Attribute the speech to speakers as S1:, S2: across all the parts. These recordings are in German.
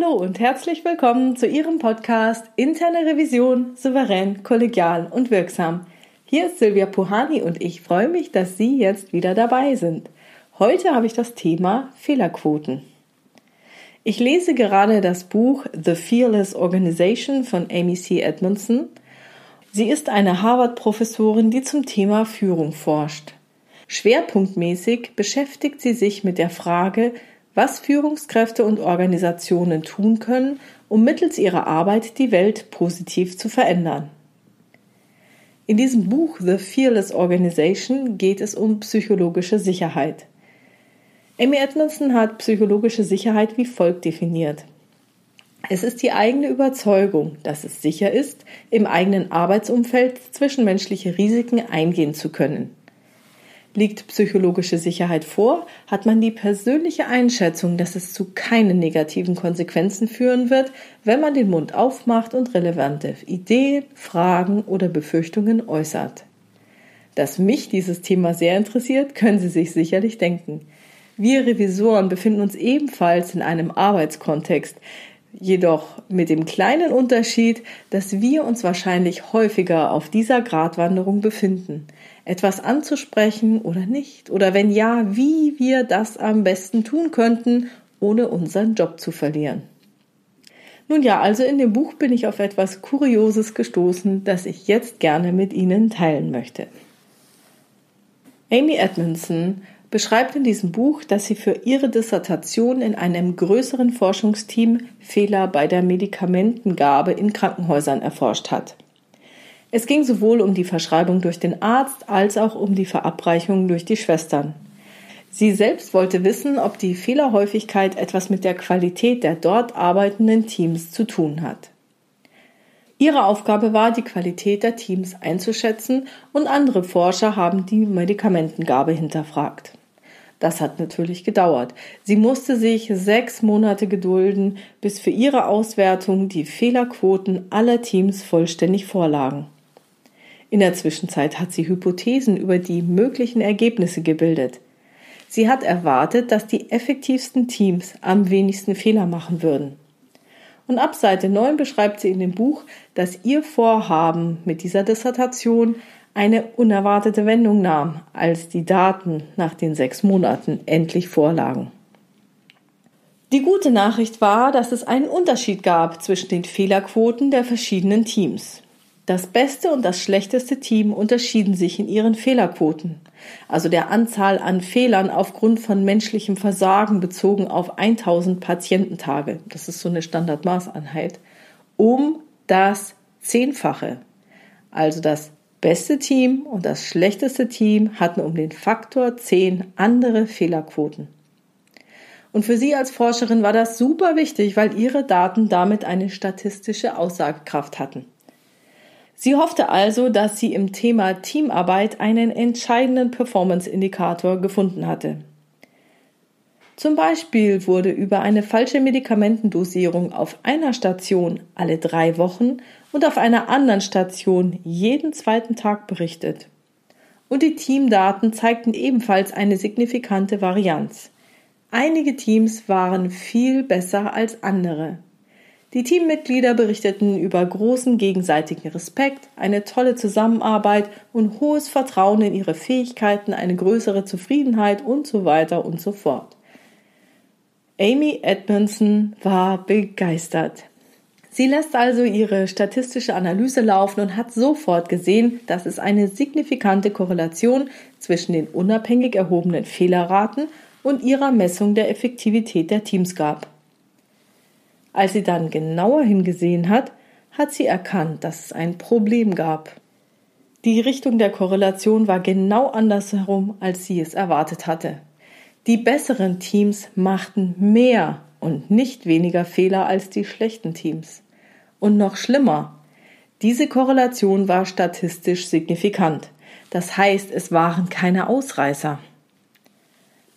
S1: Hallo und herzlich willkommen zu Ihrem Podcast Interne Revision souverän, kollegial und wirksam. Hier ist Silvia Puhani und ich freue mich, dass Sie jetzt wieder dabei sind. Heute habe ich das Thema Fehlerquoten. Ich lese gerade das Buch The Fearless Organization von Amy C. Edmondson. Sie ist eine Harvard-Professorin, die zum Thema Führung forscht. Schwerpunktmäßig beschäftigt sie sich mit der Frage, was Führungskräfte und Organisationen tun können, um mittels ihrer Arbeit die Welt positiv zu verändern. In diesem Buch The Fearless Organization geht es um psychologische Sicherheit. Amy Edmondson hat psychologische Sicherheit wie folgt definiert. Es ist die eigene Überzeugung, dass es sicher ist, im eigenen Arbeitsumfeld zwischenmenschliche Risiken eingehen zu können. Liegt psychologische Sicherheit vor, hat man die persönliche Einschätzung, dass es zu keinen negativen Konsequenzen führen wird, wenn man den Mund aufmacht und relevante Ideen, Fragen oder Befürchtungen äußert. Dass mich dieses Thema sehr interessiert, können Sie sich sicherlich denken. Wir Revisoren befinden uns ebenfalls in einem Arbeitskontext, jedoch mit dem kleinen Unterschied, dass wir uns wahrscheinlich häufiger auf dieser Gratwanderung befinden etwas anzusprechen oder nicht? Oder wenn ja, wie wir das am besten tun könnten, ohne unseren Job zu verlieren? Nun ja, also in dem Buch bin ich auf etwas Kurioses gestoßen, das ich jetzt gerne mit Ihnen teilen möchte. Amy Edmondson beschreibt in diesem Buch, dass sie für ihre Dissertation in einem größeren Forschungsteam Fehler bei der Medikamentengabe in Krankenhäusern erforscht hat. Es ging sowohl um die Verschreibung durch den Arzt als auch um die Verabreichung durch die Schwestern. Sie selbst wollte wissen, ob die Fehlerhäufigkeit etwas mit der Qualität der dort arbeitenden Teams zu tun hat. Ihre Aufgabe war, die Qualität der Teams einzuschätzen und andere Forscher haben die Medikamentengabe hinterfragt. Das hat natürlich gedauert. Sie musste sich sechs Monate gedulden, bis für ihre Auswertung die Fehlerquoten aller Teams vollständig vorlagen. In der Zwischenzeit hat sie Hypothesen über die möglichen Ergebnisse gebildet. Sie hat erwartet, dass die effektivsten Teams am wenigsten Fehler machen würden. Und ab Seite 9 beschreibt sie in dem Buch, dass ihr Vorhaben mit dieser Dissertation eine unerwartete Wendung nahm, als die Daten nach den sechs Monaten endlich vorlagen. Die gute Nachricht war, dass es einen Unterschied gab zwischen den Fehlerquoten der verschiedenen Teams. Das beste und das schlechteste Team unterschieden sich in ihren Fehlerquoten, also der Anzahl an Fehlern aufgrund von menschlichem Versagen bezogen auf 1000 Patiententage, das ist so eine Standardmaßeinheit, um das Zehnfache. Also das beste Team und das schlechteste Team hatten um den Faktor 10 andere Fehlerquoten. Und für Sie als Forscherin war das super wichtig, weil Ihre Daten damit eine statistische Aussagekraft hatten. Sie hoffte also, dass sie im Thema Teamarbeit einen entscheidenden Performance-Indikator gefunden hatte. Zum Beispiel wurde über eine falsche Medikamentendosierung auf einer Station alle drei Wochen und auf einer anderen Station jeden zweiten Tag berichtet. Und die Teamdaten zeigten ebenfalls eine signifikante Varianz. Einige Teams waren viel besser als andere. Die Teammitglieder berichteten über großen gegenseitigen Respekt, eine tolle Zusammenarbeit und hohes Vertrauen in ihre Fähigkeiten, eine größere Zufriedenheit und so weiter und so fort. Amy Edmondson war begeistert. Sie lässt also ihre statistische Analyse laufen und hat sofort gesehen, dass es eine signifikante Korrelation zwischen den unabhängig erhobenen Fehlerraten und ihrer Messung der Effektivität der Teams gab. Als sie dann genauer hingesehen hat, hat sie erkannt, dass es ein Problem gab. Die Richtung der Korrelation war genau andersherum, als sie es erwartet hatte. Die besseren Teams machten mehr und nicht weniger Fehler als die schlechten Teams. Und noch schlimmer, diese Korrelation war statistisch signifikant. Das heißt, es waren keine Ausreißer.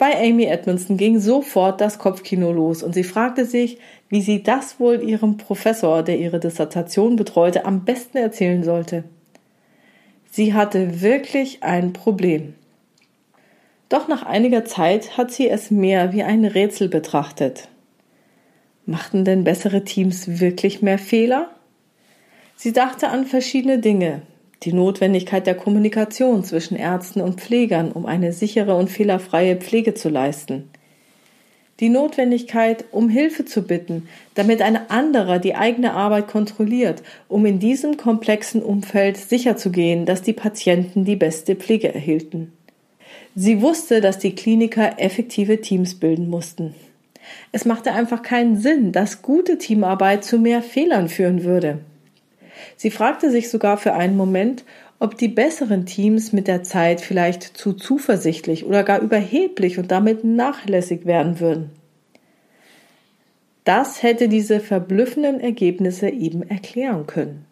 S1: Bei Amy Edmondson ging sofort das Kopfkino los und sie fragte sich, wie sie das wohl ihrem Professor, der ihre Dissertation betreute, am besten erzählen sollte. Sie hatte wirklich ein Problem. Doch nach einiger Zeit hat sie es mehr wie ein Rätsel betrachtet. Machten denn bessere Teams wirklich mehr Fehler? Sie dachte an verschiedene Dinge. Die Notwendigkeit der Kommunikation zwischen Ärzten und Pflegern, um eine sichere und fehlerfreie Pflege zu leisten. Die Notwendigkeit, um Hilfe zu bitten, damit ein anderer die eigene Arbeit kontrolliert, um in diesem komplexen Umfeld sicherzugehen, dass die Patienten die beste Pflege erhielten. Sie wusste, dass die Kliniker effektive Teams bilden mussten. Es machte einfach keinen Sinn, dass gute Teamarbeit zu mehr Fehlern führen würde. Sie fragte sich sogar für einen Moment, ob die besseren Teams mit der Zeit vielleicht zu zuversichtlich oder gar überheblich und damit nachlässig werden würden. Das hätte diese verblüffenden Ergebnisse eben erklären können.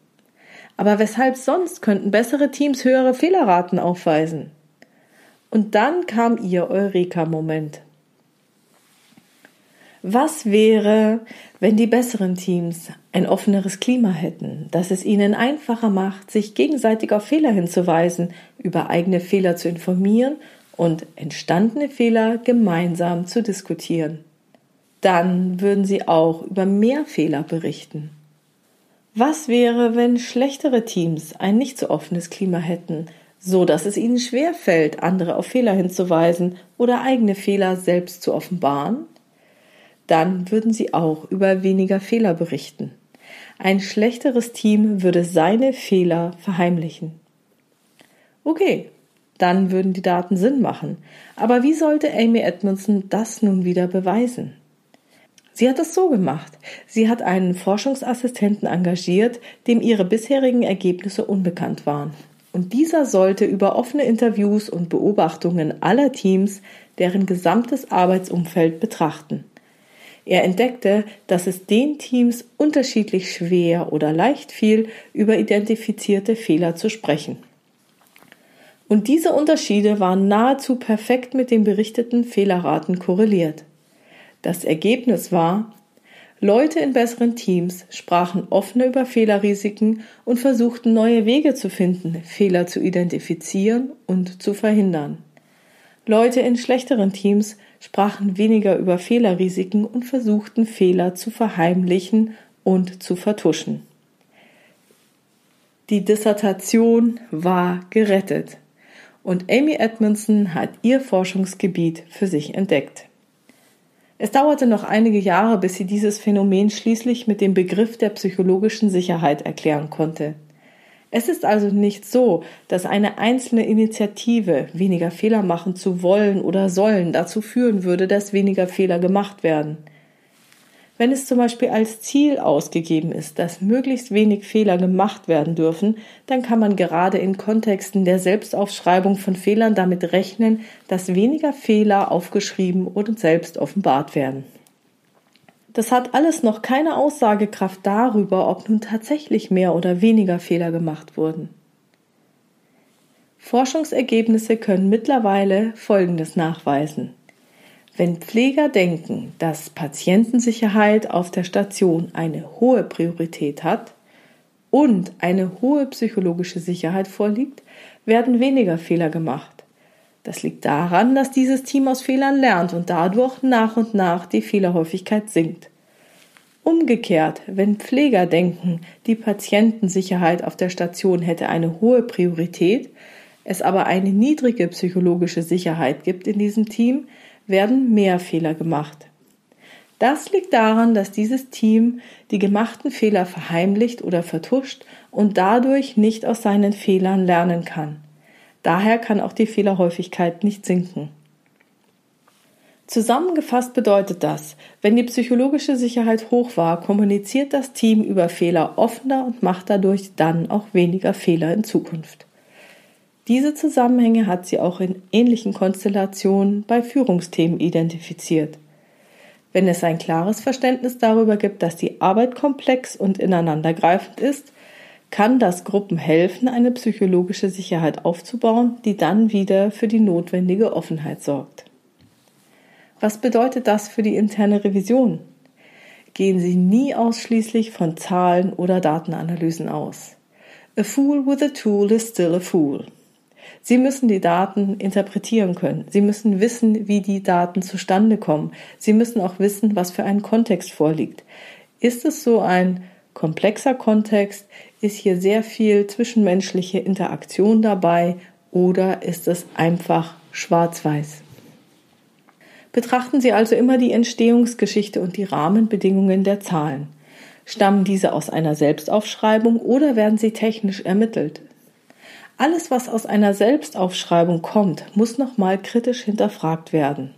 S1: Aber weshalb sonst könnten bessere Teams höhere Fehlerraten aufweisen? Und dann kam ihr Eureka-Moment. Was wäre, wenn die besseren Teams ein offeneres Klima hätten, das es ihnen einfacher macht, sich gegenseitig auf Fehler hinzuweisen, über eigene Fehler zu informieren und entstandene Fehler gemeinsam zu diskutieren? Dann würden sie auch über mehr Fehler berichten. Was wäre, wenn schlechtere Teams ein nicht so offenes Klima hätten, so dass es ihnen schwerfällt, andere auf Fehler hinzuweisen oder eigene Fehler selbst zu offenbaren? Dann würden sie auch über weniger Fehler berichten. Ein schlechteres Team würde seine Fehler verheimlichen. Okay, dann würden die Daten Sinn machen. Aber wie sollte Amy Edmondson das nun wieder beweisen? Sie hat es so gemacht. Sie hat einen Forschungsassistenten engagiert, dem ihre bisherigen Ergebnisse unbekannt waren. Und dieser sollte über offene Interviews und Beobachtungen aller Teams deren gesamtes Arbeitsumfeld betrachten. Er entdeckte, dass es den Teams unterschiedlich schwer oder leicht fiel, über identifizierte Fehler zu sprechen. Und diese Unterschiede waren nahezu perfekt mit den berichteten Fehlerraten korreliert. Das Ergebnis war, Leute in besseren Teams sprachen offener über Fehlerrisiken und versuchten neue Wege zu finden, Fehler zu identifizieren und zu verhindern. Leute in schlechteren Teams sprachen weniger über Fehlerrisiken und versuchten Fehler zu verheimlichen und zu vertuschen. Die Dissertation war gerettet und Amy Edmondson hat ihr Forschungsgebiet für sich entdeckt. Es dauerte noch einige Jahre, bis sie dieses Phänomen schließlich mit dem Begriff der psychologischen Sicherheit erklären konnte. Es ist also nicht so, dass eine einzelne Initiative, weniger Fehler machen zu wollen oder sollen, dazu führen würde, dass weniger Fehler gemacht werden. Wenn es zum Beispiel als Ziel ausgegeben ist, dass möglichst wenig Fehler gemacht werden dürfen, dann kann man gerade in Kontexten der Selbstaufschreibung von Fehlern damit rechnen, dass weniger Fehler aufgeschrieben und selbst offenbart werden. Das hat alles noch keine Aussagekraft darüber, ob nun tatsächlich mehr oder weniger Fehler gemacht wurden. Forschungsergebnisse können mittlerweile Folgendes nachweisen. Wenn Pfleger denken, dass Patientensicherheit auf der Station eine hohe Priorität hat und eine hohe psychologische Sicherheit vorliegt, werden weniger Fehler gemacht. Das liegt daran, dass dieses Team aus Fehlern lernt und dadurch nach und nach die Fehlerhäufigkeit sinkt. Umgekehrt, wenn Pfleger denken, die Patientensicherheit auf der Station hätte eine hohe Priorität, es aber eine niedrige psychologische Sicherheit gibt in diesem Team, werden mehr Fehler gemacht. Das liegt daran, dass dieses Team die gemachten Fehler verheimlicht oder vertuscht und dadurch nicht aus seinen Fehlern lernen kann. Daher kann auch die Fehlerhäufigkeit nicht sinken. Zusammengefasst bedeutet das, wenn die psychologische Sicherheit hoch war, kommuniziert das Team über Fehler offener und macht dadurch dann auch weniger Fehler in Zukunft. Diese Zusammenhänge hat sie auch in ähnlichen Konstellationen bei Führungsthemen identifiziert. Wenn es ein klares Verständnis darüber gibt, dass die Arbeit komplex und ineinandergreifend ist, kann das Gruppen helfen, eine psychologische Sicherheit aufzubauen, die dann wieder für die notwendige Offenheit sorgt. Was bedeutet das für die interne Revision? Gehen Sie nie ausschließlich von Zahlen oder Datenanalysen aus. A fool with a tool is still a fool. Sie müssen die Daten interpretieren können. Sie müssen wissen, wie die Daten zustande kommen. Sie müssen auch wissen, was für ein Kontext vorliegt. Ist es so ein komplexer Kontext? Ist hier sehr viel zwischenmenschliche Interaktion dabei oder ist es einfach schwarz-weiß? Betrachten Sie also immer die Entstehungsgeschichte und die Rahmenbedingungen der Zahlen. Stammen diese aus einer Selbstaufschreibung oder werden sie technisch ermittelt? Alles, was aus einer Selbstaufschreibung kommt, muss nochmal kritisch hinterfragt werden.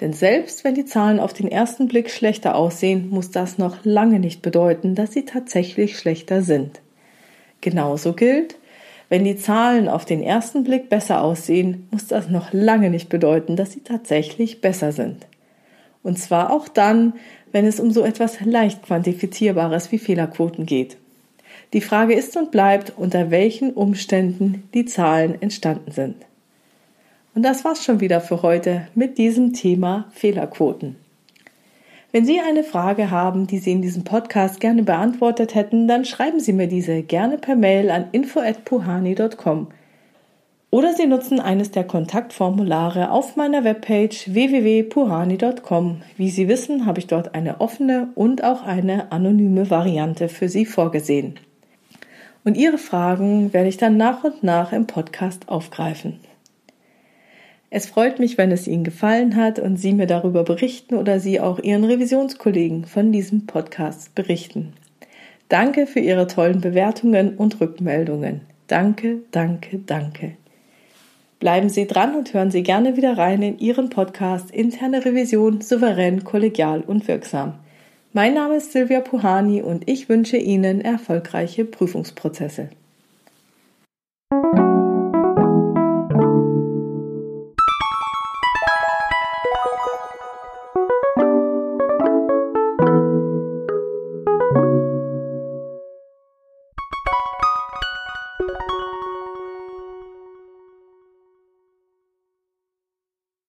S1: Denn selbst wenn die Zahlen auf den ersten Blick schlechter aussehen, muss das noch lange nicht bedeuten, dass sie tatsächlich schlechter sind. Genauso gilt, wenn die Zahlen auf den ersten Blick besser aussehen, muss das noch lange nicht bedeuten, dass sie tatsächlich besser sind. Und zwar auch dann, wenn es um so etwas leicht quantifizierbares wie Fehlerquoten geht. Die Frage ist und bleibt, unter welchen Umständen die Zahlen entstanden sind. Und das war's schon wieder für heute mit diesem Thema Fehlerquoten. Wenn Sie eine Frage haben, die Sie in diesem Podcast gerne beantwortet hätten, dann schreiben Sie mir diese gerne per Mail an info@puhani.com. Oder Sie nutzen eines der Kontaktformulare auf meiner Webpage www.puhani.com. Wie Sie wissen, habe ich dort eine offene und auch eine anonyme Variante für Sie vorgesehen. Und Ihre Fragen werde ich dann nach und nach im Podcast aufgreifen. Es freut mich, wenn es Ihnen gefallen hat und Sie mir darüber berichten oder Sie auch Ihren Revisionskollegen von diesem Podcast berichten. Danke für Ihre tollen Bewertungen und Rückmeldungen. Danke, danke, danke. Bleiben Sie dran und hören Sie gerne wieder rein in Ihren Podcast Interne Revision souverän, kollegial und wirksam. Mein Name ist Silvia Puhani und ich wünsche Ihnen erfolgreiche Prüfungsprozesse.